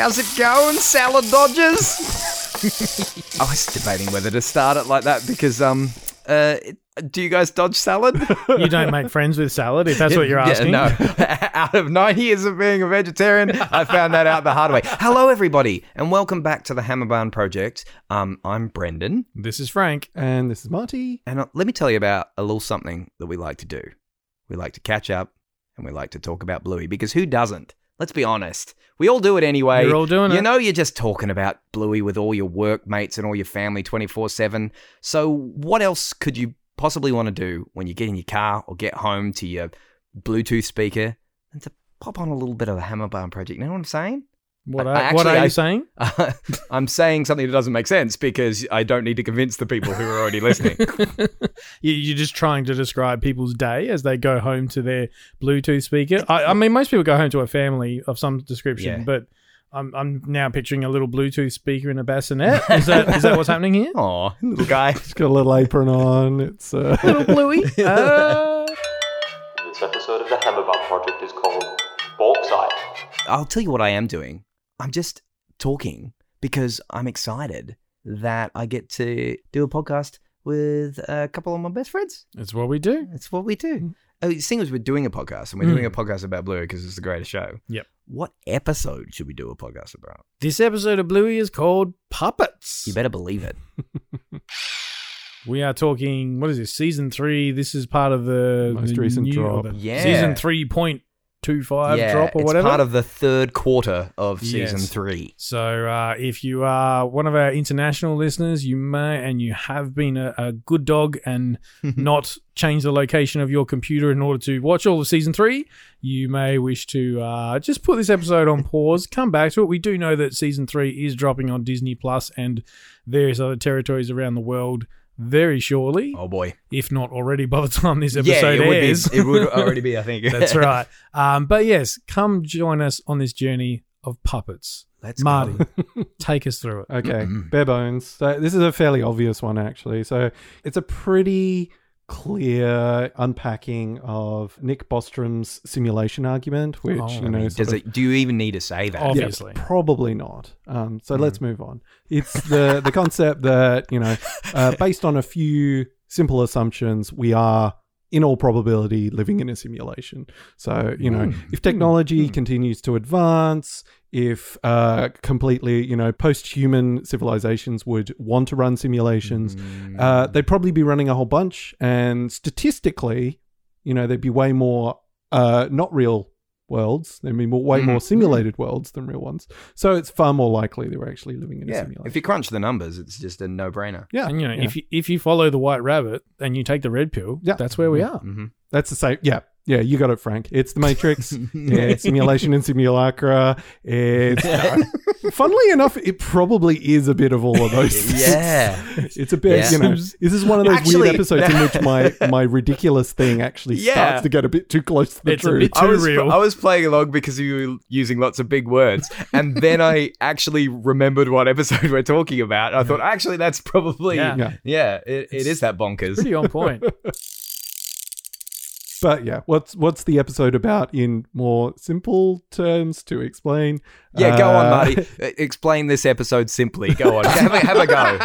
How's it going, salad dodgers? I was debating whether to start it like that because um uh do you guys dodge salad? You don't make friends with salad if that's what you're asking. Yeah, no. out of nine years of being a vegetarian, I found that out the hard way. Hello, everybody, and welcome back to the Hammerbarn Project. Um, I'm Brendan, This is Frank. And this is Marty. and uh, let me tell you about a little something that we like to do. We like to catch up, and we like to talk about Bluey because who doesn't? Let's be honest. We all do it anyway. You're all doing you it. know, you're just talking about Bluey with all your workmates and all your family 24 7. So, what else could you possibly want to do when you get in your car or get home to your Bluetooth speaker and to pop on a little bit of the Hammerbarn project? You know what I'm saying? What are, I what actually- are I- you saying? I'm saying something that doesn't make sense because I don't need to convince the people who are already listening. You- You're just trying to describe people's day as they go home to their Bluetooth speaker. I, I mean, most people go home to a family of some description, Yeah. but I'm, I'm now picturing a little Bluetooth speaker in a bassinet. Is that is that what's happening here? Oh, little guy. It's got a little apron on. It's uh, Little Bluey. Uh, This episode of the Hammerbarn Project is called Bauxite. I'll tell you what I am doing. I'm just talking because I'm excited that I get to do a podcast with a couple of my best friends. it's what we do. That's what we Mm. do. Oh, seeing as we're doing a podcast and we're doing a podcast about Bluey because it's the greatest show. Yep. What episode should we do a podcast about? This episode of Bluey is called Puppets. You better believe it. We are talking. What is this? Season three. This is part of the Most the recent new- drop. the Yeah. Season three point two five yeah, drop or it's whatever. part of the third quarter of season Yes. three. So, uh, if you are one of our international listeners, you may and you have been a, a good dog and not change the location of your computer in order to watch all of season three, you may wish to uh, just put this episode on pause, come back to it. We do know that season three is dropping on Disney Plus and various other territories around the world very shortly, Oh boy. if not already by the time this episode yeah, it would, be, it would already be, I think. That's right. Um, but yes, come join us on this journey of puppets. Let's Marty, take us through it. okay, bare bones. So this is a fairly obvious one actually. So it's a pretty clear unpacking of Nick Bostrom's simulation argument, which Oh, you I know, mean, Does it, do you even need to say that? Obvi- Yeah, probably not. Um, so let's move on. It's the the concept that you know, uh, based on a few simple assumptions, we are in all probability living in a simulation. So you know, if technology continues to advance, if uh, completely you know post-human civilizations would want to run simulations, uh, they'd probably be running a whole bunch, and statistically, you know, there'd be way more uh, not real worlds. There'd be more, way mm-hmm. more simulated mm-hmm. worlds than real ones. So it's far more likely they were actually living in a Yeah. simulation. If you crunch the numbers, it's just a no-brainer. yeah, And you know, yeah. if you, if you follow the white rabbit and you take the red pill, Yeah. that's where we mm-hmm. are. Mm-hmm. that's the same. Yeah, yeah, you got it, Frank. It's the Matrix. it's simulation and simulacra. It's uh, funnily enough, it probably is a bit of all of those. things. Yeah. It's a bit, Yeah. you know, this is one of those Actually- weird episodes in which my my ridiculous thing actually Yeah. starts to get a bit too close to the It's a truth. bit I too was, real. I was playing along because you were using lots of big words, and then I actually remembered what episode we're talking about. I thought, actually, that's probably Yeah. yeah, Yeah. it, it is that bonkers. Pretty on point. But yeah, what's what's the episode about in more simple terms to explain? Yeah, go on, Uh, Marty. E- Explain this episode simply. Go on, have a, have a go.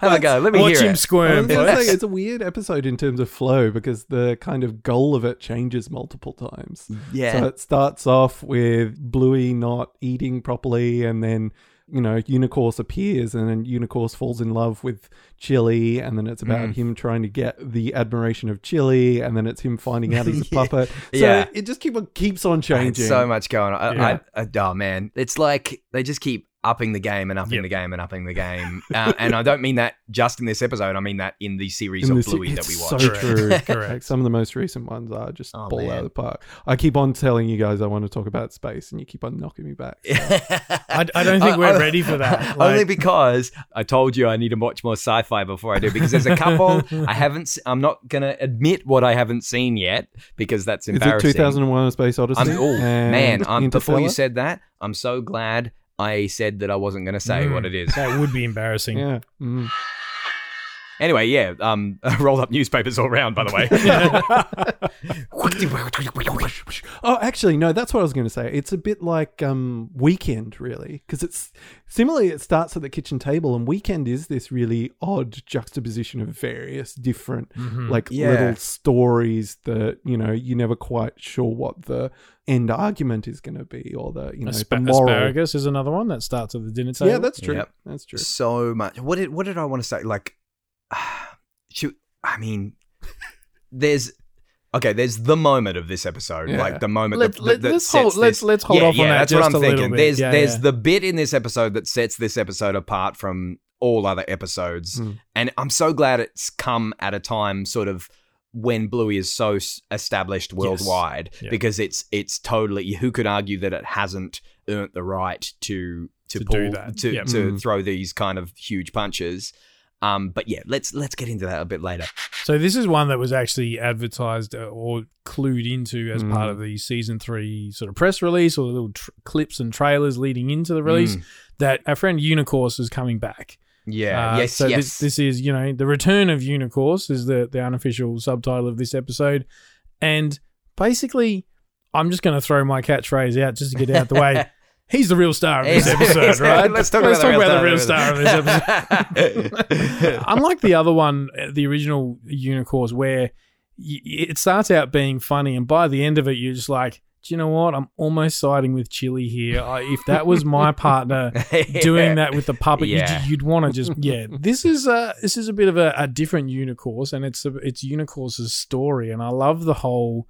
Have a go. Let me Watch hear him it. I squirm. was gonna folks. say, it's a weird episode in terms of flow because the kind of goal of it changes multiple times. Yeah. So it starts off with Bluey not eating properly, and then you know Unicorse appears, and then Unicorse falls in love with Chili, and then it's Mm. about him trying to get the admiration of Chili, and then it's him finding out he's a Yeah. puppet. So Yeah. it just keep on, keeps on changing. So much going on. I, Yeah. I, I, oh man, it's like they just keep upping the game and upping Yep. the game and upping the game. Uh, and I don't mean that just in this episode. I mean that in the series In of this- Bluey that it's we So watch. true. Correct. Like some of the most recent ones are just Oh, ball out of the park. I keep on telling you guys I want to talk about space, and you keep on knocking me back. I, I don't think we're ready for that. Only because I told you I need to watch more sci-fi before I do. Because there's a couple I haven't. I'm not gonna admit what I haven't seen yet because that's embarrassing. Is it 2001: A Space Odyssey? I'm, oh man, I'm, before you said that, I'm so glad I said that I wasn't going to say Mm. what it is. That would be embarrassing. Yeah. Mm. Anyway, yeah, um, rolled up newspapers all around, by the way. Oh, actually, no. That's what I was going to say. It's a bit like um, Weekend, really, because it's similarly. It starts at the kitchen table, and Weekend is this really odd juxtaposition of various different, like Yeah. little stories that you know you're never quite sure what the end argument is going to be, or the you know Aspa- the moral. asparagus is another one that starts at the dinner table. Yeah, that's true. Yep. That's true. so much. What did what did I want to say? Like, I mean, there's okay. There's the moment of this episode, Yeah. like the moment. Let- that, let- that let's sets hold- let's- let's hold yeah, off on yeah, that That's what I'm thinking. There's Yeah, there's yeah. the bit in this episode that sets this episode apart from all other episodes, Hmm. and I'm so glad it's come at a time sort of when Bluey is so established worldwide Yeah. because it's it's totally who could argue that it hasn't earned the right to to, To pull do that. to Yep. to Mm. throw these kind of huge punches. Um, but yeah, let's let's get into that a bit later. So this is one that was actually advertised uh, or clued into as Mm. part of the season three sort of press release or the little tr- clips and trailers leading into the release. Mm. That our friend Unicorse is coming back. Yeah. Uh, yes. So yes. this, this is you know the return of Unicorse is the the unofficial subtitle of this episode, and basically I'm just going to throw my catchphrase out just to get out the way. He's the real star of this episode, right? Let's talk Let's about, talk the, about the real real star of this episode. Unlike the other one, uh, the original Unicorse, where y- it starts out being funny, and by the end of it, you're just like, do you know what? I'm almost siding with Chili here. I, if that was my partner doing that with the puppet, Yeah. you'd, you'd want to just yeah. This is a this is a bit of a, a different Unicorse, and it's a, it's Unicorns' story, and I love the whole.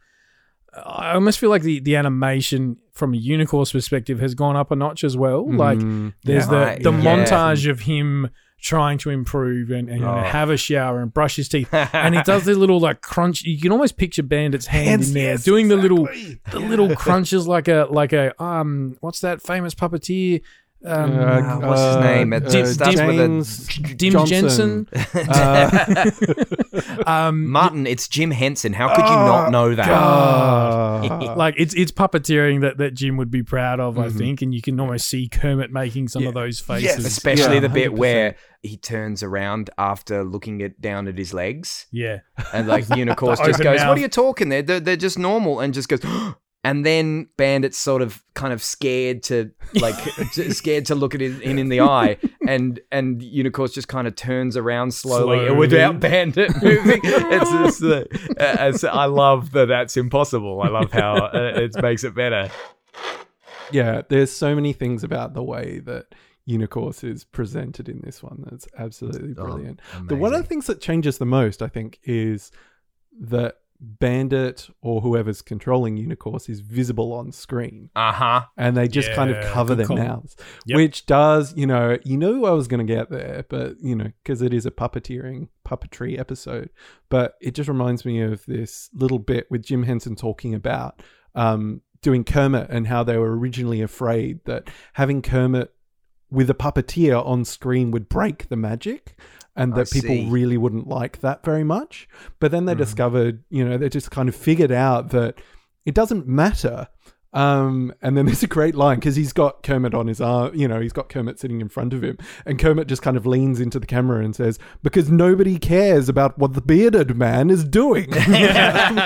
I almost feel like the, the animation from a Unicorse perspective has gone up a notch as well. Like Mm, there's Yeah. the, Right, the yeah. montage of him trying to improve and, and you know, Oh. have a shower and brush his teeth. and he does the little like crunch. You can almost picture Bandit's hand Hands, in there yes, doing the little the little crunches like a like a um what's that famous puppeteer? Um, Uh, what's his name? It Dim- starts with a- James Dim Johnson. Jensen. Uh, Um, Martin, it's Jim Henson. How could you Oh, not know that? Like it's it's puppeteering that, that Jim would be proud of, I Mhm. think, and you can almost see Kermit making some Yeah. of those faces. Yes. Especially Yeah, the bit 100%. where he turns around after looking at down at his legs. Yeah, And like Unicorse just goes, mouth. "What are you talking there? They're, they're just normal," and just goes. And then Bandit's sort of kind of scared to like scared to look at him in, in the eye, and and Unicorse just kind of turns around slowly, Slowly. without Bandit moving. it's just, uh, it's- I love that that's impossible. I love how uh, it makes it better. yeah, there's so many things about the way that Unicorse is presented in this one that's absolutely Oh, brilliant. the one of the things that changes the most, I think, is that Bandit or whoever's controlling Unicorse is visible on screen. Uh huh. And they just kind of cover their call. mouths, Yep. which does, you know, you knew I was going to get there, but, you know, because it is a puppeteering, puppetry episode. But it just reminds me of this little bit with Jim Henson talking about um, doing Kermit and how they were originally afraid that having Kermit with a puppeteer on screen would break the magic and that people really wouldn't like that very much. But then they Mhm. discovered, you know, they just kind of figured out that it doesn't matter. Um, and then there's a great line because he's got Kermit on his arm, you know, he's got Kermit sitting in front of him, and Kermit just kind of leans into the camera and says, "Because nobody cares about what the bearded man is doing." and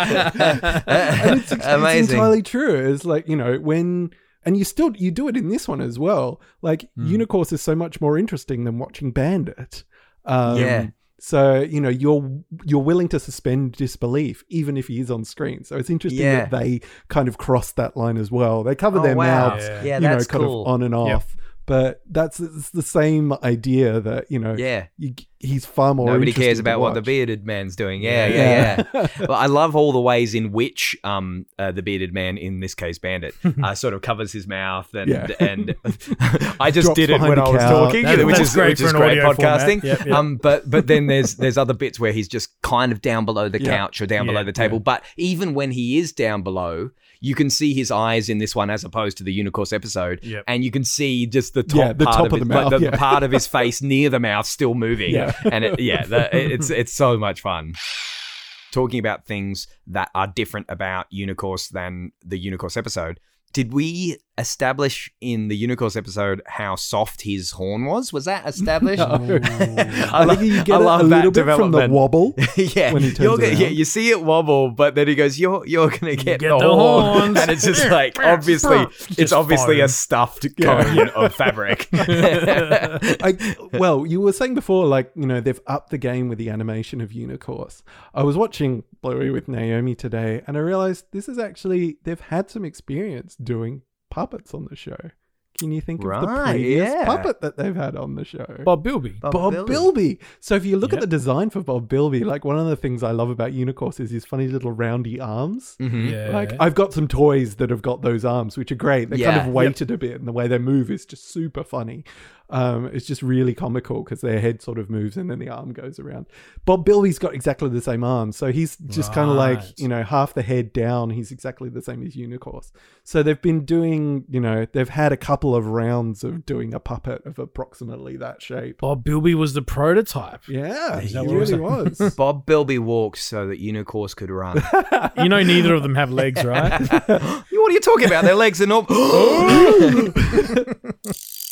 it's, it's Amazing. entirely true. It's like you know when, and you still you do it in this one as well. Like. Unicorse is so much more interesting than watching Bandit. Um, Yeah. So you know you're you're willing to suspend disbelief even if he is on screen. So it's interesting Yeah. that they kind of crossed that line as well. They cover Oh, their wow. mouths, Yeah. Yeah, you know, that's kind cool. of on and Yep. But that's it's the same idea that you know Yeah. you, he's far more. Nobody cares about what the bearded man's doing. Yeah, yeah, yeah. well, I love all the ways in which um uh, the bearded man, in this case Bandit, uh, sort of covers his mouth and Yeah. and I just Drops did it when I was talking, That- which is great which for is great audio podcasting. Yep, yep. Um, but but then there's there's other bits where he's just kind of down below the Yeah. couch or down Yeah, below the table. But even when he is down below, you can see his eyes in this one as opposed to the Unicorse episode, Yep. and you can see just the top Yeah, the part top of, of it, the like mouth, the yeah. part of his face near the mouth still moving. Yeah. and it, yeah, the, it's it's so much fun. Talking about things that are different about Unicorse than the Unicorse episode. Did we establish in the Unicorse episode how soft his horn was? Was that established? I lo- think you get it a love that little bit from the wobble. yeah, when he turns you're gonna, yeah, you see it wobble, but then he goes, "You're you're gonna get, get the, the horn," horns. and it's just like obviously, it's Just obviously a foam. stuffed Yeah. cone of fabric. I, well, you were saying before, like, you know, they've upped the game with the animation of Unicorse. I was watching Bluey with Naomi today, and I realized this is actually, they've had some experience doing puppets on the show. Can you think of the previous yeah. puppet that they've had on the show? Bob Bilby. Bob, Bilby. So if you look Yep. at the design for Bob Bilby, like one of the things I love about Unicorse is his funny little roundy arms. Mhm. Yeah. Like I've got some toys that have got those arms, which are great. They're kind of weighted a bit, and the way they move is just super funny. Um, it's just really comical because their head sort of moves and then the arm goes around. Bob Bilby's got exactly the same arm, so he's just kind of like you know half the head down. He's exactly the same as Unicorse. So they've been doing, you know, they've had a couple of rounds of doing a puppet of approximately that shape. Bob Bilby was the prototype. Yeah, he really we're was. Bob Bilby walked so that Unicorse could run. You know, neither of them have legs, right? what are you talking about? Their legs are not.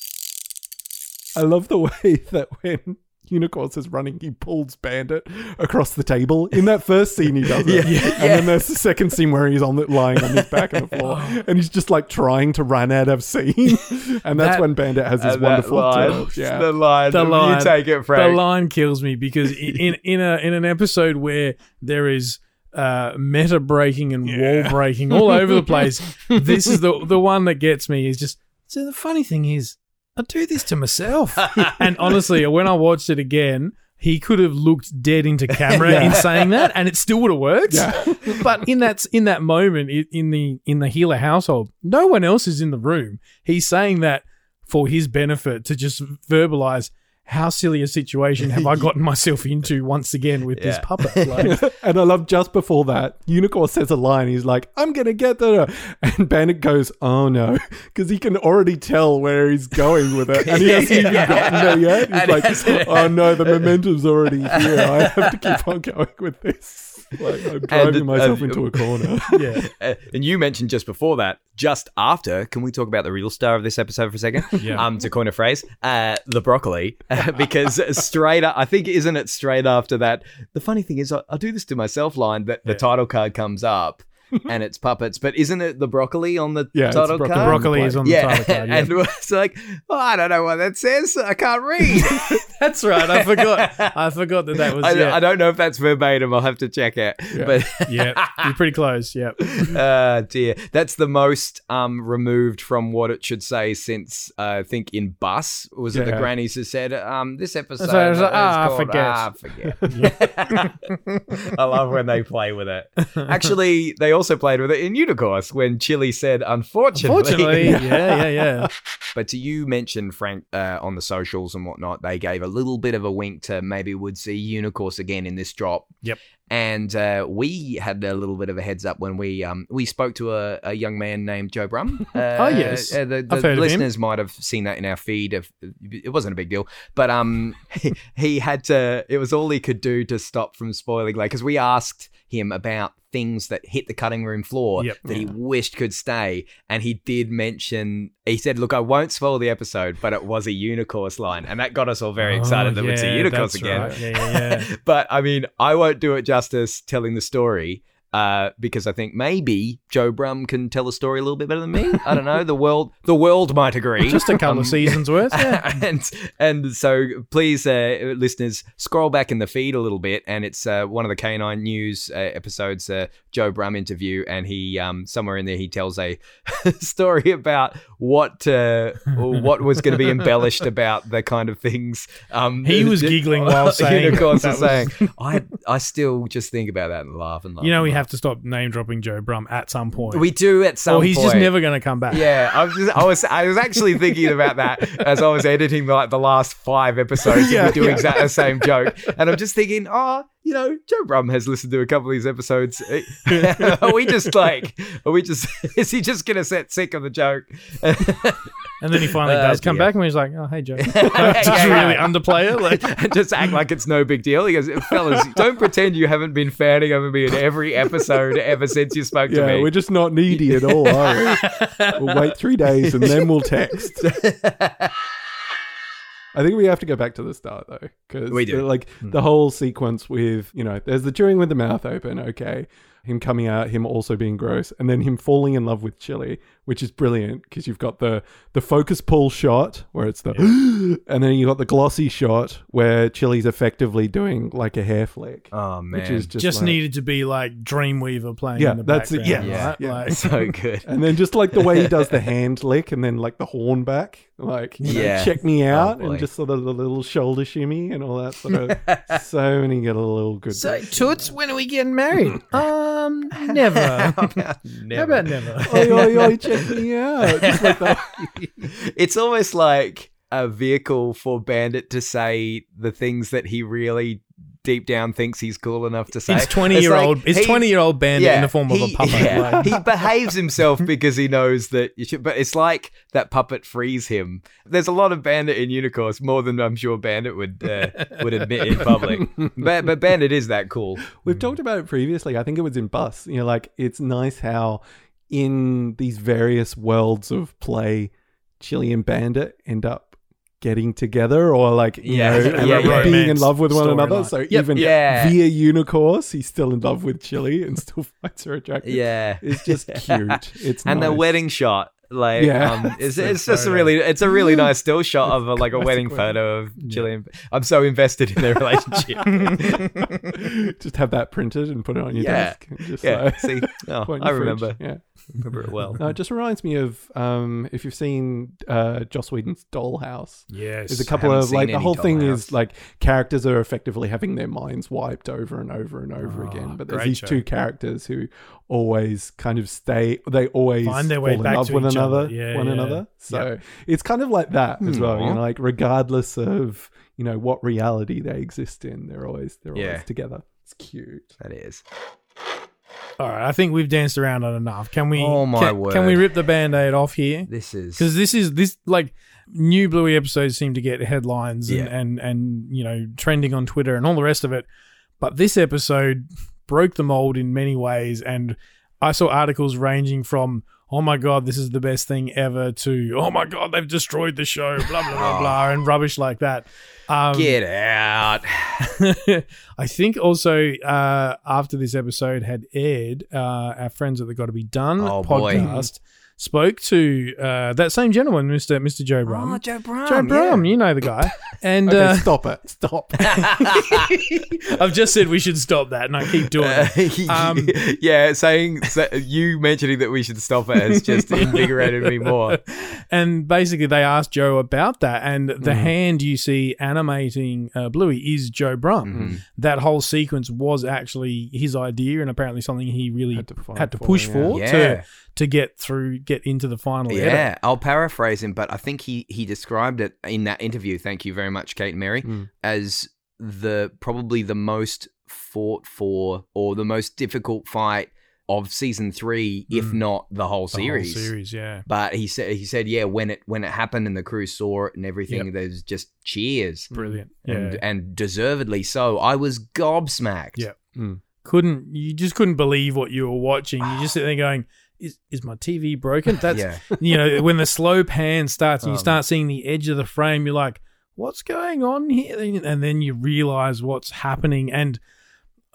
I love the way that when Unicorse is running, he pulls Bandit across the table. In that first scene, he does it. Yeah, and then there's the second scene where he's on the, lying on his back on the floor, and he's just like trying to run out of scene. And that's That- when Bandit has his wonderful line. Yeah. the line. The line. You take it, Frank. the line kills me because in in, in a in an episode where there is uh, meta breaking and wall breaking all over the place, this is the the one that gets me. Is just so the funny thing is, I do this to myself, and honestly, when I watched it again. He could have looked dead into camera in saying that, and it still would have worked. But in that in that moment, in the in the Heeler household, no one else is in the room. He's saying that for his benefit to just verbalize how silly a situation have I gotten myself into once again with this puppet. Like, and I love just before that, Unicorn says a line. He's like, I'm going to get that. And Bandit goes, Oh no. Because he can already tell where he's going with it. And he hasn't even gotten there yet. He's like, Oh no, the momentum's already here. I have to keep on going with this. Like, I'm driving uh, myself uh, into a corner. yeah, Uh, and you mentioned just before that, just after, can we talk about the real star of this episode for a second? Yeah. Um, to coin a phrase, uh, the broccoli, because straight, up, I think, isn't it straight after that? The funny thing is, I, I do this to myself line that the title card comes up. and it's puppets, but isn't it the broccoli on the Yeah, title broccoli. card? the broccoli is on the yeah, title card. Yeah. and it's like, oh, I don't know what that says. I can't read. That's right. I forgot. I forgot that that was. I, yeah, I don't know if that's verbatim. I'll have to check it. But yeah, you're pretty close. Yeah, uh, dear, that's the most um removed from what it should say since uh, I think in Bus was it the grannies who said um this episode So like, "Ah, called, forget." ah, forget. I love when they play with it. Actually, they also played with it in Unicorse when Chili said unfortunately. unfortunately, yeah, yeah, yeah. But to you mentioned Frank uh, on the socials and whatnot, they gave a little bit of a wink to maybe would see Unicorse again in this drop. Yep. And uh, we had a little bit of a heads up when we um, we spoke to a, a young man named Joe Brumm. Uh, Oh, yes. uh, the, the heard of him. listeners might have seen that in our feed. Of, it wasn't a big deal, but um, he, he had to. It was all he could do to stop from spoiling, like because we asked him about things that hit the cutting room floor Yep. that he wished could stay, and he did mention. He said, "Look, I won't spoil the episode, but it was a unicorse line, and that got us all very oh, excited Oh, that it's a yeah, unicorse that's again." right. Yeah, yeah, yeah. but I mean, I won't do it justice telling the story uh, because I think maybe Joe Brumm can tell a story a little bit better than me. I don't know. The world, the world might agree. Just a couple Um, of seasons worth. Yeah. and and so please, uh, listeners, scroll back in the feed a little bit, and it's uh, one of the Canine News uh, episodes, uh, Joe Brumm interview, and he um, somewhere in there he tells a story about what uh, what was going to be embellished about the kind of things. Um, He was giggling while saying unicorns was- saying. I I still just think about that and laugh and laugh. You know, we laugh. Have to stop name dropping Joe Brumm at some point. we do at some or he's just never going to come back. Yeah, I was just, I was I was actually thinking about that as I was editing like the last five episodes Yeah, and we do yeah. exactly the same joke, and I'm just thinking, oh, you know, Joe Brumm has listened to a couple of these episodes. are we just like, are we just, is he just going to set sick of the joke? And then he finally Uh, does come dear. back and he's like, "Oh, hey Joe," just Yeah, yeah. really underplay it. Like, just act like it's no big deal. He goes, fellas, don't pretend you haven't been fanning over me in every episode ever since you spoke to Yeah, me. we're just not needy at all, are we? We'll wait three days and then we'll text. I think we have to go back to the start though, because We do. like hmm. the whole sequence with you know, there's the chewing with the mouth open, okay, him coming out, him also being gross, and then him falling in love with Chili, which is brilliant because you've got the the focus pull shot where it's the, and then you got the glossy shot where Chili's effectively doing like a hair flick, oh, man. which is just just like- needed to be like Dreamweaver playing Yeah, in the that's it. background. Yeah, right? yeah. Like, so good. And then just like the way he does the hand lick and then like the horn back, like you know, Yeah. check me oh, out, boy. and just sort of the little shoulder shimmy and all that sort of. so many get a little good. So, Toots, when are we getting married? Uh, um, never. How Never. about never? oi, oi, oi, check me out. Like that. it's almost like a vehicle for Bandit to say the things that he really deep down thinks he's cool enough to say. It's twenty year old. like It's he- twenty year old bandit in the form of he- a puppet. yeah, like- he behaves himself because he knows that you should, but it's like that puppet frees him. There's a lot of Bandit in Unicorse more than I'm sure Bandit would uh, would admit in public. but, but Bandit is that cool. We've talked about it previously. I think it was in Bus. You know, like it's nice how in these various worlds of play, Chili and Bandit end up getting together or like you Yeah. know Yeah, yeah. being in love with one another. So Yep, even via Unicorse, he's still in love with Chili and still finds her attractive. Yeah. It's just cute. It's and the wedding shot like Yeah. um, it's, it's just a really it's a really nice still shot of a, like a wedding photo of Gillian. I'm so invested in their relationship. just have that printed and put it on your desk. Just yeah, like, see, oh, put it in I your fridge. remember Yeah. Remember it well. No, it just reminds me of um, if you've seen uh, Joss Whedon's Dollhouse. yes. There's a couple of like the any whole thing Dollhouse. is like characters are effectively having their minds wiped over and over and over Oh, again. But there's these show. two characters who always kind of stay. They always Find their way fall back in love to with each another. Yeah, one yeah. another. So it's kind of like that as well. You know, like regardless of you know what reality they exist in, they're always they're Yeah. always together. It's cute. That is. All right, I think we've danced around it enough. Can we? Oh, my can, Can we rip the band-aid off here? This is Because this is this like new Bluey episodes seem to get headlines and, and and you know trending on Twitter and all the rest of it, but this episode broke the mold in many ways, and I saw articles ranging from "Oh my god, this is the best thing ever" to "Oh my god, they've destroyed the show," blah blah blah blah, and rubbish like that. Um, get out. I think also uh, after this episode had aired, uh, our friends at the Got to Be Done Oh, boy. Podcast spoke to uh, that same gentleman, Mister Mister Joe Brumm. Oh, Joe Brumm. Joe Brumm, you know the guy, and Okay, uh, stop it. Stop. I've just said we should stop that, and I keep doing it. Um, yeah, saying so, you mentioning that we should stop it has just invigorated me more. and basically, they asked Joe about that, and the Mm-hmm. hand you see animating uh, Bluey is Joe Brumm. Mm-hmm. That whole sequence was actually his idea, and apparently something he really Had to had to for, push yeah. for Yeah. to to get through, get into the final. edit. Yeah, I'll paraphrase him, but I think he he described it in that interview. Thank you very much, Kate and Mary, Mm. as the probably the most fought for or the most difficult fight of season three, if Mm. not the whole The whole series. series, yeah. But he said he said yeah when it when it happened and the crew saw it and everything, Yep. there's just cheers. Brilliant. Yeah. And, and deservedly so. I was gobsmacked. Yeah. Mm. couldn't you just couldn't believe what you were watching. You just sit there going, "Is is my TV broken?" That's yeah. you know when the slow pan starts and you Um, start seeing the edge of the frame, you're like, "What's going on here?" And then you realize what's happening. And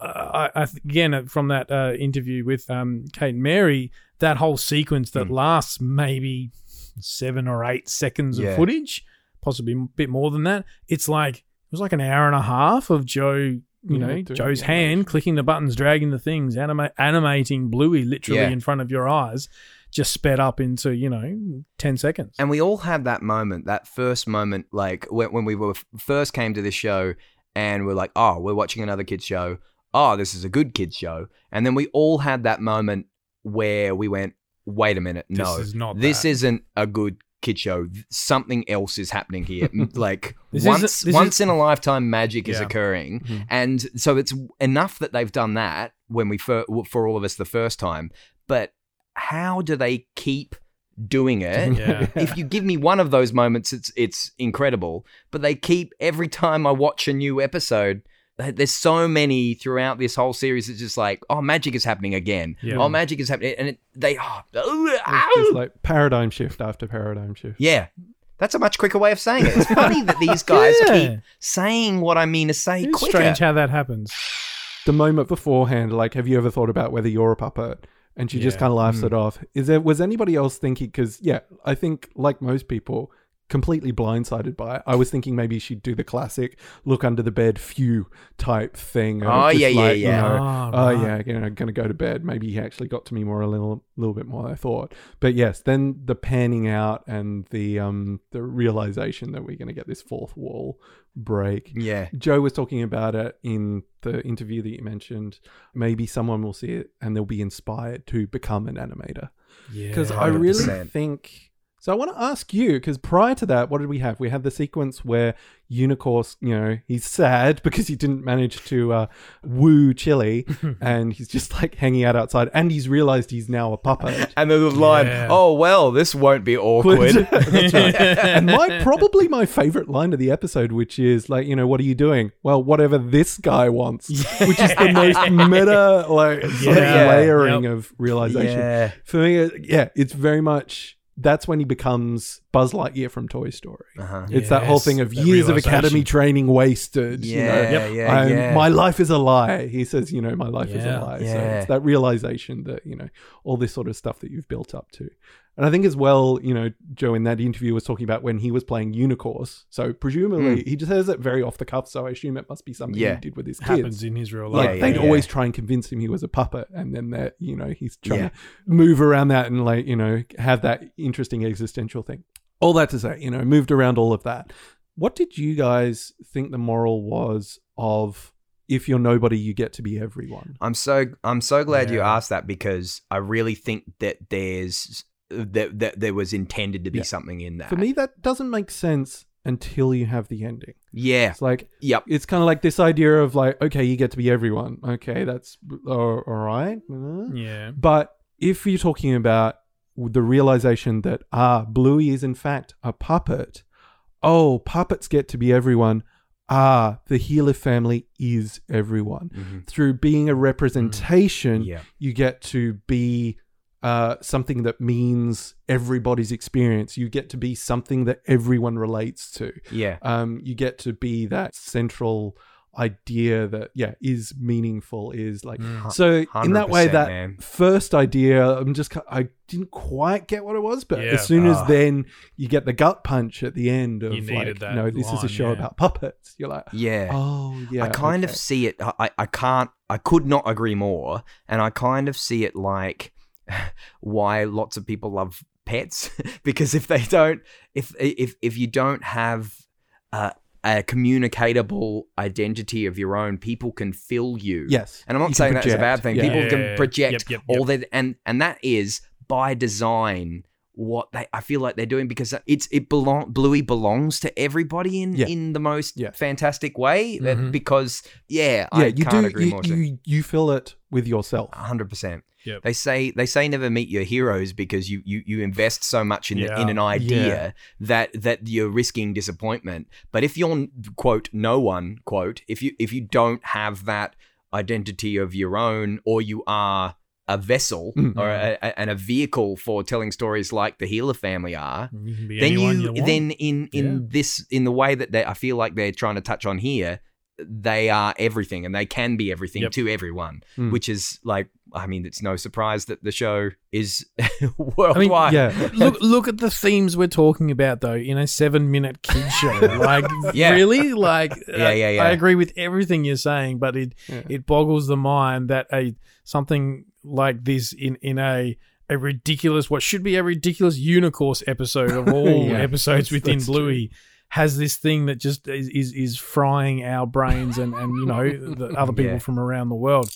uh, I, I again uh, from that uh, interview with um, Kate and Mary, that whole sequence that Hmm. lasts maybe seven or eight seconds of footage, possibly a bit more than that. It's like it was like an hour and a half of Joe. You know, doing Joe's hand animation. clicking the buttons, dragging the things, anima- animating Bluey literally Yeah. in front of your eyes, just sped up into you know ten seconds. And we all had that moment, that first moment, like when, when we were first came to this show and we're like, oh, we're watching another kids show. Oh, this is a good kids show. And then we all had that moment where we went, wait a minute, This no, is not this that. isn't a good kid show, something else is happening here. Like This is- once is- once in a lifetime magic is Yeah. occurring, Mhm. and so it's enough that they've done that when we fir- for all of us the first time. But how do they keep doing it? Yeah. if you give me one of those moments, it's it's incredible. But they keep every time I watch a new episode. Th- There's so many throughout this whole series. It's just like, oh, magic is happening again. Yeah. Oh, magic is happening, and it, they, oh, It's just like paradigm shift after paradigm shift. yeah. That's a much quicker way of saying it. It's funny that these guys Yeah. keep saying what I mean to say It's quicker. strange how that happens. The moment beforehand, like, have you ever thought about whether you're a puppet? And she just kind of laughs Mm. it off. Is there was anybody else thinking? Because yeah, I think like most people, completely blindsided by it. I was thinking maybe she'd do the classic look under the bed, phew type thing. of Oh, just yeah, yeah, like, you yeah. know, Ah, oh right. yeah, you know, gonna go to bed. Maybe he actually got to me more a little, little bit more than I thought. But yes, then the panning out and the um the realization that we're gonna get this fourth wall break. yeah. Joe was talking about it in the interview that you mentioned. Maybe someone will see it and they'll be inspired to become an animator. Yeah. Because I really think. So I want to ask you, because prior to that, what did we have? We had the sequence where Unicorse, you know, he's sad because he didn't manage to uh, woo Chili, and he's just like hanging out outside, and he's realized he's now a puppet. And then the line, Yeah. oh, well, this won't be awkward. That's right. and my probably my favorite line of the episode, which is like, you know, what are you doing? Well, whatever this guy wants, which is the most meta like sort of Yeah. layering Yep. of realization. yeah. For me, it- yeah, it's very much that's when he becomes Buzz Lightyear from Toy Story. Uh-huh. It's that whole thing of years of academy training wasted. you know. Yeah, Yep. yeah, I'm- yeah. My life is a lie. He says, you know, my life is a Yeah. lie. So it's that realization that, you know, all this sort of stuff that you've built up to. And I think as well, you know, Joe in that interview was talking about when he was playing Unicorse. So presumably hmm. he just says it very off the cuff. So I assume it must be something Yeah. he did with his kids. happens in his real Like life. Yeah, they'd yeah, always try and convince him he was a puppet, and then that you know he's trying Yeah. to move around that and like you know have that interesting existential thing. All that to say, you know, moved around all of that. What did you guys think the moral was of if you're nobody, you get to be everyone? I'm so I'm so glad you asked that because I really think that there's that that there was intended to be Yeah. something in that. For me, that doesn't make sense until you have the ending. yeah. It's like Yep. it's kind of like this idea of like, okay, you get to be everyone. Okay, that's all all right. Uh, Yeah. But if you're talking about the realization that ah, Bluey is in fact a puppet, oh, puppets get to be everyone. Ah, the Heeler family is everyone. Mhm. Through being a representation, Yeah. you get to be uh, something that means everybody's experience. You get to be something that everyone relates to Yeah. um, you get to be that central idea that yeah is meaningful is like Mm. so in that way that man. first idea i'm just i didn't quite get what it was but Yeah. as soon as Ah. then you get the gut punch at the end of You like that no this is a show yeah. about puppets you're like Yeah. oh yeah I kind of see it. I, I can't. I could not agree more. And I kind of see it like why lots of people love pets because if they don't, if if if you don't have uh, a communicatable identity of your own, people can fill you. yes And I'm not You can saying that's a bad thing. Yeah. People Yeah. can project Yep, yep, all that, and and that is by design what they. I feel like they're doing because it's it belong. Bluey belongs to everybody in Yeah. in the most Yeah. fantastic way. that- Mhm. Because yeah, yeah I you can't do agree you, more. you you feel it with yourself Hundred percent. Yep. They say they say never meet your heroes because you you, you invest so much in the, in an idea that that you're risking disappointment. But if you're quote no one quote if you if you don't have that identity of your own or you are a vessel Mhm. or a, a, and a vehicle for telling stories like the Heeler family are, You then anyone you, then in in Yeah. this in the way that they, I feel like they're trying to touch on here, they are everything and they can be everything Yep. to everyone, Mm. which is like I mean it's no surprise that the show is I mean, worldwide. yeah look look at the themes we're talking about though in a seven minute kid show like Yeah. really like Yeah, yeah, yeah. I agree with everything you're saying but it Yeah. it boggles the mind that a something like this in in a a ridiculous what should be a ridiculous unicorse episode of all Yeah, episodes that's- within that's Bluey has this thing that just is is, is frying our brains and and you know the other people Yeah. from around the world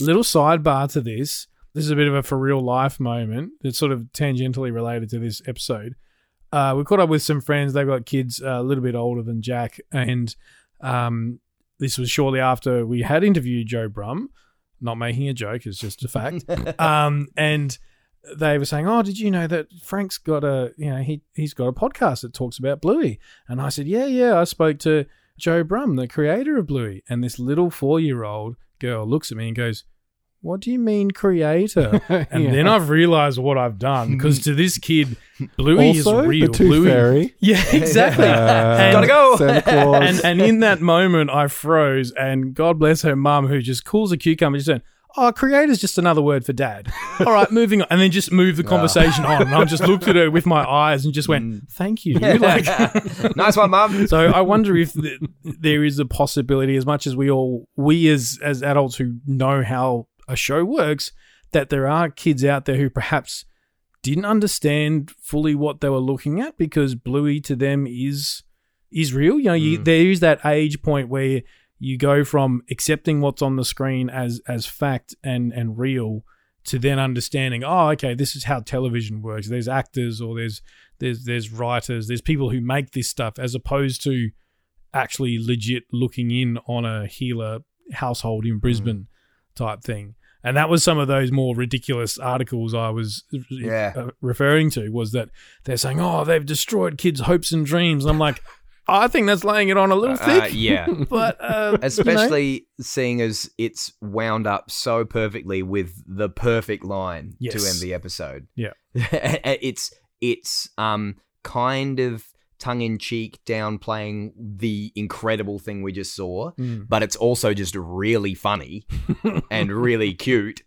little sidebar to this this is a bit of a for real life moment that's sort of tangentially related to this episode. Uh, we caught up with some friends. They've got kids uh, a little bit older than Jack, and um, this was shortly after we had interviewed Joe Brumm. Not making a joke; it's just a fact. um, and they were saying, "Oh, did you know that Frank's got a you know he he's got a podcast that talks about Bluey?" And I said, "Yeah, yeah." I spoke to Joe Brumm, the creator of Bluey, and this little four year old girl looks at me and goes, "What do you mean creator?" And Yeah. then I've realized what I've done because to this kid, Bluey also, is real. the Tooth Bluey, Fairy. yeah, exactly. Uh, And- Gotta go. And and in that moment, I froze, and God bless her mum, who just cools a cucumber, just went, "Oh, creator's just another word for dad." All right, moving on, and then just move the conversation on. And I just looked at her with my eyes and just went, "Thank you." Like, nice one, mum. so I wonder if th- there is a possibility, as much as we all, we as as adults who know how a show works, that there are kids out there who perhaps didn't understand fully what they were looking at because Bluey to them is is real. You know, you, hmm. there is that age point where you go from accepting what's on the screen as as fact and and real to then understanding, oh, okay, this is how television works. There's actors or there's there's there's writers, there's people who make this stuff, as opposed to actually legit looking in on a Heeler household in hmm. Brisbane type thing. And that was some of those more ridiculous articles I was Yeah. uh, referring to was that they're saying, "Oh, they've destroyed kids' hopes and dreams." And I'm like, I think that's laying it on a little thick. Uh, yeah. But uh, you know, Especially seeing as it's wound up so perfectly with the perfect line to end the episode. Yeah. it's it's um kind of tongue in cheek downplaying the incredible thing we just saw, Mm. but it's also just really funny and really cute.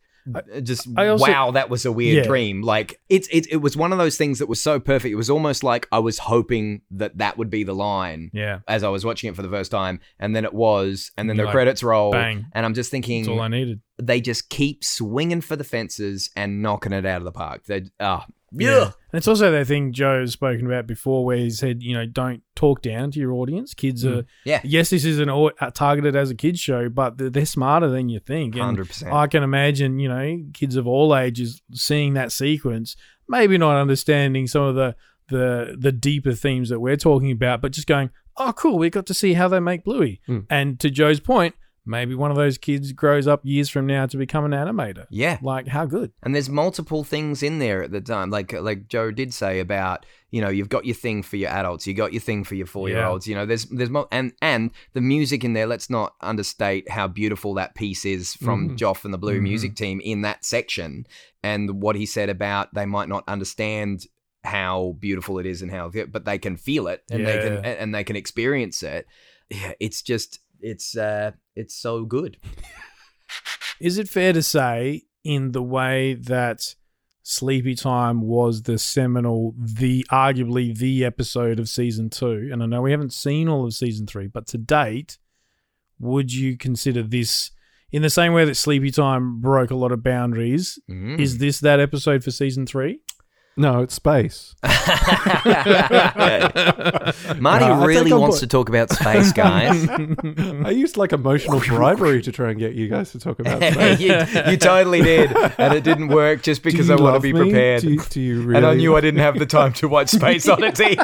Just I also- wow, that was a weird Yeah. dream. Like it's it, it was one of those things that was so perfect. It was almost like I was hoping that that would be the line yeah, as I was watching it for the first time, and then it was, and then You're the like, credits roll, bang. and I'm just thinking that's all I needed. they just keep swinging for the fences and knocking it out of the park. They ah Yeah. yeah. And it's also that thing Joe's spoken about before where he said, you know, don't talk down to your audience. Kids are, Yeah. yes, this isn't au- uh, targeted as a kids show, but they're, they're smarter than you think. And hundred percent. I can imagine, you know, kids of all ages seeing that sequence, maybe not understanding some of the the the deeper themes that we're talking about, but just going, "Oh, cool, we got to see how they make Bluey." Mm. And to Joe's point, maybe one of those kids grows up years from now to become an animator. Yeah, Like, how good? and there's multiple things in there at the time, like like Joe did say about you know you've got your thing for your adults, you got your thing for your four year olds. You know, there's there's mo- and and the music in there. Let's not understate how beautiful that piece is from Mhm. Joff and the Blue Mhm. Music Team in that section, and what he said about they might not understand how beautiful it is and how but they can feel it and they can and they can experience it yeah it's just it's uh it's so good Is it fair to say, in the way that Sleepy Time was the seminal, the arguably the episode of season two, and I know we haven't seen all of season three, but to date, would you consider this in the same way that Sleepy Time broke a lot of boundaries? Mm. Is this that episode for season three? No, it's space. marty No, I really think I'm wants put- to talk about space guys I used like emotional bribery to try and get you guys to talk about space. you, you totally did and it didn't work just because i you want to love be me? prepared Do you, do you really? And I knew I didn't have the time to watch Space Oddity.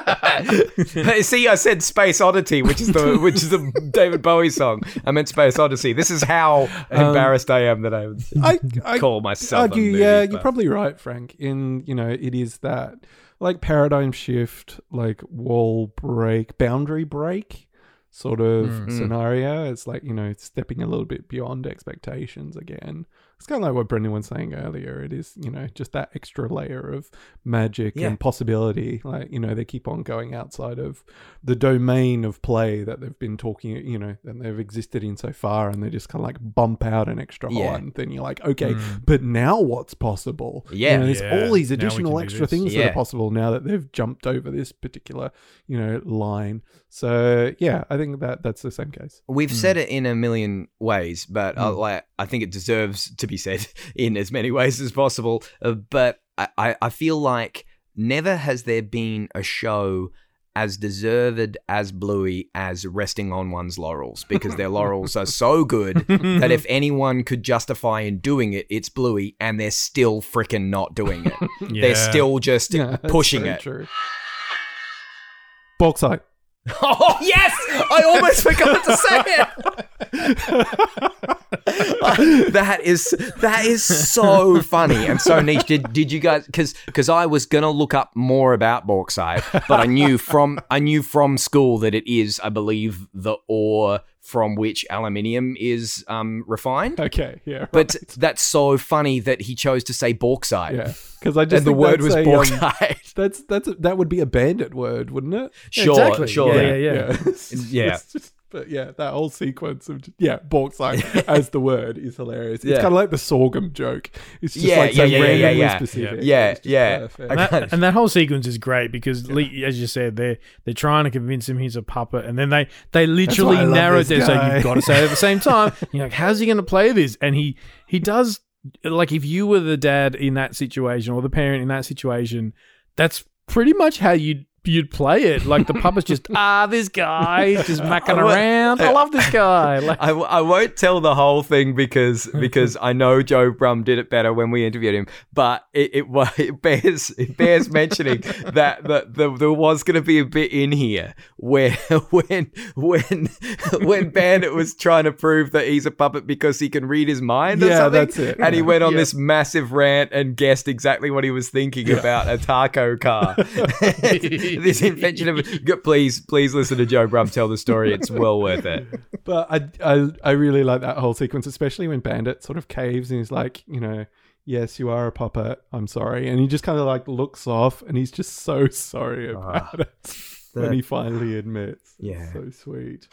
See, I said Space Oddity, which is the which is the David Bowie song. I meant Space Odyssey. This is how um, embarrassed I am that I would I, I call myself. a argue, movie yeah, buff. you're probably right, Frank. In you know, it is that like paradigm shift, like wall break, boundary break sort of Mm. scenario. It's like you know, stepping a little bit beyond expectations again. It's kind of like what Brendan was saying earlier. It is you know just that extra layer of magic Yeah. and possibility. Like you know, they keep on going outside of the domain of play that they've been talking. You know, and they've existed in so far, and they just kind of like bump out an extra Yeah. one. Then you're like, okay, Mm. but now what's possible? Yeah. You know, there's Yeah, all these additional extra this. things that are possible now that they've jumped over this particular, you know, line. So yeah, I think that that's the same case. We've Mm. said it in a million ways, but uh, Mm. like I think it deserves to be said in as many ways as possible. Uh, but I, I, I feel like never has there been a show as deserved as Bluey as resting on one's laurels because their laurels are so good that if anyone could justify in doing it, it's Bluey, and they're still freaking not doing it. They're still just Yeah, pushing it. True. Bauxite. Oh yes, I almost forgot to say it. that is that is so funny and so niche. Did did you guys? Because because I was gonna look up more about bauxite, but I knew from I knew from school that it is, I believe, the ore from which aluminium is um, refined. Okay, yeah. But that's so funny that he chose to say bauxite. yeah, because I just And the word was a, um, that's that's a, that would be a bandit word, wouldn't it? sure, Exactly. sure. Yeah, yeah, yeah. It's- Yeah. just- but yeah, that whole sequence of yeah, bauxite as the word is hilarious. It's Yeah. kind of like the sorghum joke. It's just Yeah, like so yeah, yeah, yeah, randomly yeah. specific. Yeah, It's just yeah. And that, and that whole sequence is great because, Lee, as you said, they're they're trying to convince him he's a puppet, and then they they literally why I narrow it down. So you've got to say it at the same time. You're like, how's he going to play this? And he he does like if you were the dad in that situation or the parent in that situation, that's pretty much how you'd you'd play it. Like the puppet's just ah, this guy just macking I around. I love this guy. Like, I, w- I won't tell the whole thing because because I know Joe Brumm did it better when we interviewed him, but it it, it bears it bears mentioning that that the, there was going to be a bit in here where when when when Bandit was trying to prove that he's a puppet because he can read his mind or Yeah, something, that's it. and he went on Yeah. this massive rant and guessed exactly what he was thinking about a taco car. this invention of please please listen to Joe Brumm tell the story. It's well worth it. But I, I I really like that whole sequence, especially when Bandit sort of caves and he's like, you know, yes, you are a puppet. I'm sorry, and he just kind of like looks off, and he's just so sorry ah. about it when he finally admits. It's Yeah. so sweet.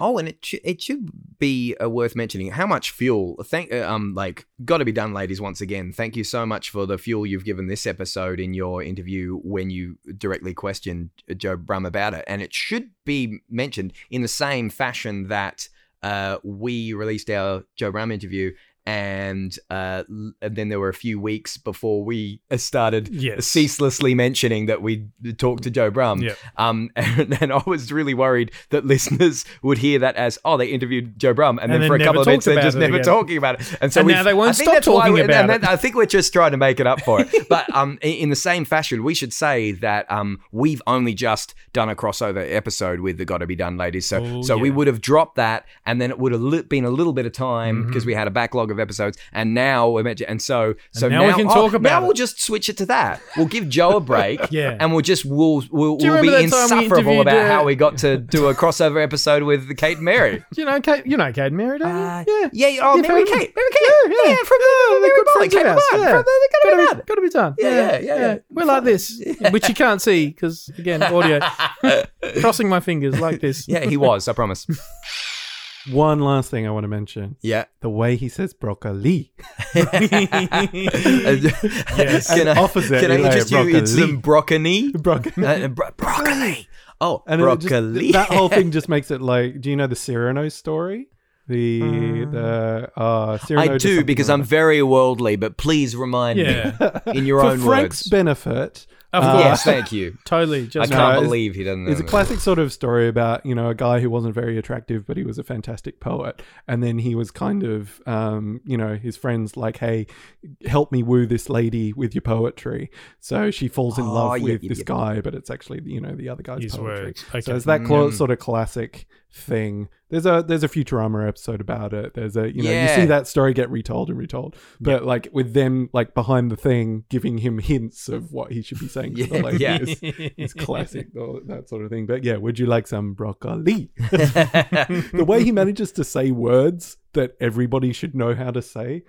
Oh, and it sh- it should be uh, worth mentioning how much fuel. Thank uh, um like got to be done, ladies. Once again, thank you so much for the fuel you've given this episode in your interview when you directly questioned Joe Brumm about it. And it should be mentioned in the same fashion that uh, we released our Joe Brumm interview. And, uh, and then there were a few weeks before we uh, started Yes. ceaselessly mentioning that we talked to Joe Brumm. Yep. Um, and, and I was really worried that listeners would hear that as, oh, they interviewed Joe Brumm, and, And then then for a couple of minutes they're just never again. talking about it. And so now they won't I think stop talking we- about and it. I think we're just trying to make it up for it. but um, in, the same fashion, we should say that um, we've only just done a crossover episode with the Got to Be Done ladies. So Oh, so we would have dropped that, and then it would have been a little bit of time Mm-hmm. because we had a backlog of episodes, and now we're meant to, and so so now we can talk about Now it. we'll just switch it to that. We'll give Joe a break, Yeah. and we'll just we'll we'll, Do you we'll be remember that time we insufferable interviewed, about uh, how we got to do a crossover episode with the Kate and Mary. you know, Kate, you know, Kate and Mary, don't you? Uh, yeah. yeah, oh, Yeah, Mary Kate, Mary Kate, Yeah, yeah. from the they're Mary good friends Kate ours. Yeah. from the Gotta Be Gotta Done. be, gotta be done. Yeah, yeah, yeah, yeah. We're like this, which you can't see because again, audio. Crossing my fingers like this. Yeah, he was. I promise. One last thing I want to mention: Yeah. the way he says broccoli. yes. Can I, can I you know, interest you in broccoli. some broccoli? broccoli. Uh, bro- broccoli. Oh, And it just- broccoli. that whole thing just makes it like. Do you know the Cyrano story? The the uh, Cyrano I do because or I'm very worldly, but please remind Yeah, me in your for own Frank's words. benefit. Of uh, course, yes, thank you. totally. I Just No, can't it's- believe he doesn't know. It's a classic sort of story about you know a guy who wasn't very attractive, but he was a fantastic poet, and then he was kind of um, you know his friends like, hey, help me woo this lady with your poetry. So she falls in Oh, love yeah, with yeah, this yeah. guy, but it's actually you know the other guy's His poetry. words. So it's that clo- Mm. sort of classic thing. There's a there's a Futurama episode about it. There's a you know you see that story get retold and retold, but like with them like behind the thing giving him hints of what he should be saying to the Yeah, lady yeah. is, is classic that sort of thing. But yeah, would you like some broccoli? the way he manages to say words that everybody should know how to say,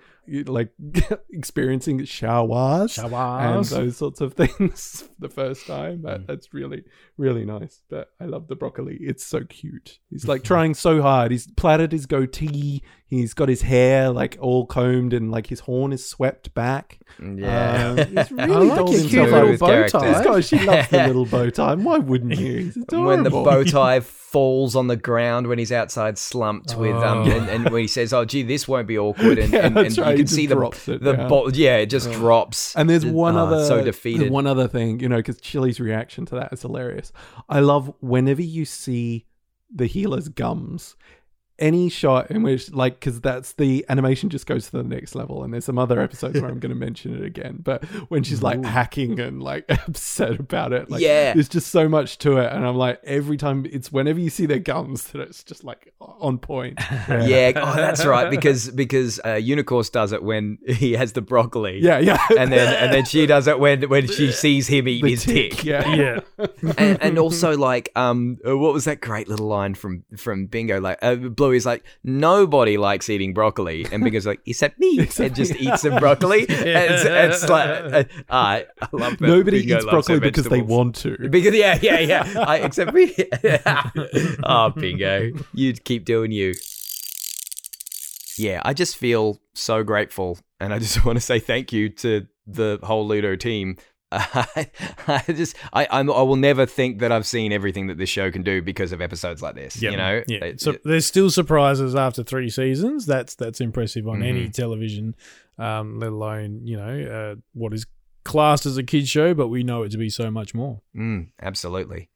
like experiencing showers, and those sorts of things the first time. That, mm. that's really, really nice. But I love the broccoli. It's so cute. He's like trying so hard. He's plaited his goatee. He's got his hair like all combed and like his horn is swept back. Yeah. Um, he's really like dolled himself cute little With bow characters. This guy, she loves the little bow tie. Why wouldn't you? He's when the adorable. bow tie falls on the ground when he's outside slumped with um Oh. and, and when he says, "Oh, gee, this won't be awkward," and, Yeah, and, that's and right, you can see the drops it the down. bo- yeah, it just drops. And there's one Ah, other so defeated. One other thing, you know, because Chili's reaction to that is hilarious. I love whenever you see the Heeler's gums. Any shot in which, like, because that's the animation just goes to the next level, and there's some other episodes where I'm going to mention it again. But when she's like hacking and like upset about it, like, Yeah. there's just so much to it, and I'm like, every time it's whenever you see their gums, that it's just like on point. yeah, oh, that's right. Because because uh, Unicorse does it when he has the broccoli. yeah, yeah, and then and then she does it when when she sees him eat The his tick, tick. yeah, Yeah. and, and also like um uh, what was that great little line from from bingo like uh, bluey's like nobody likes eating broccoli. And bingo's like except me. And just eats some broccoli. And it's, it's like uh, I, love that Nobody Bingo eats broccoli because they want to. because yeah yeah yeah. I, except me. Oh bingo. You'd keep doing you. Yeah i just feel so grateful. And i just want to say thank you to the whole ludo team I, I just I I'm, I will never think that I've seen everything that this show can do because of episodes like this. You know, yeah. It- so it- there's still surprises after three seasons. That's that's impressive on any Mm-hmm. television, um, let alone you know uh, what is classed as a kids show, but we know it to be so much more. mm, absolutely.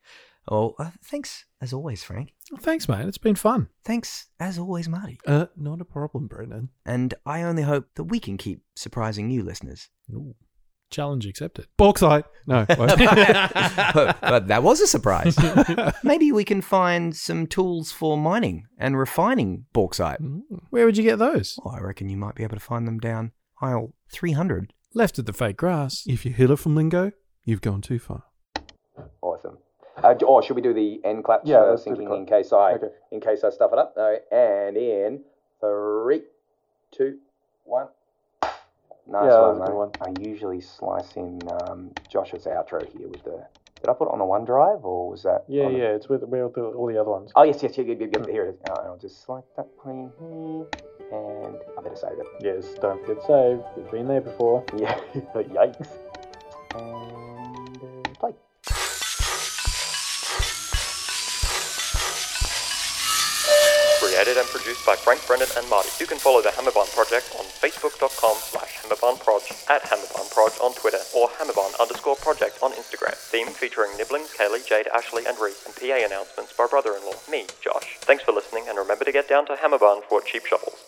Well, uh, thanks as always, Frank. Well, thanks, mate. It's been fun. Thanks as always, Marty. Uh, not a problem, Brendan. And I only hope that we can keep surprising you, listeners. Ooh. Challenge accepted. Bauxite. No. but, but that was a surprise. Maybe we can find some tools for mining and refining bauxite. Where would you get those? Oh, I reckon you might be able to find them down aisle 300. Left of the fake grass. if you hit it from lingo, you've gone too far. Awesome. Uh, or should we do the end clap Yeah, uh, let's do the syncing clap. in case I Okay. in case I stuff it up? All right, and in three, two, one. Nice Yeah, one, that was a good mate. one. I usually slice in um, Josh's outro here with the. Did I put it on the OneDrive or was that? Yeah, yeah, it's with, with the, all the other ones. Oh yes, yes, yeah, yeah, yeah, yeah, here it is. Uh, I'll just select that plane here, and I better save it. Yes, don't forget to save. We've been there before. Yeah, yikes. And produced by Frank Brennan and Marty. You can follow the Hammerbarn Project on facebook.com slash hammerbarnproj, at hammerbarnproj on Twitter, or hammerbarn underscore project on Instagram. Theme featuring Nibblings, Kaylee, Jade, Ashley, and Reese, and PA announcements by brother-in-law, me, Josh. Thanks for listening, and remember to get down to Hammerbarn for cheap shovels.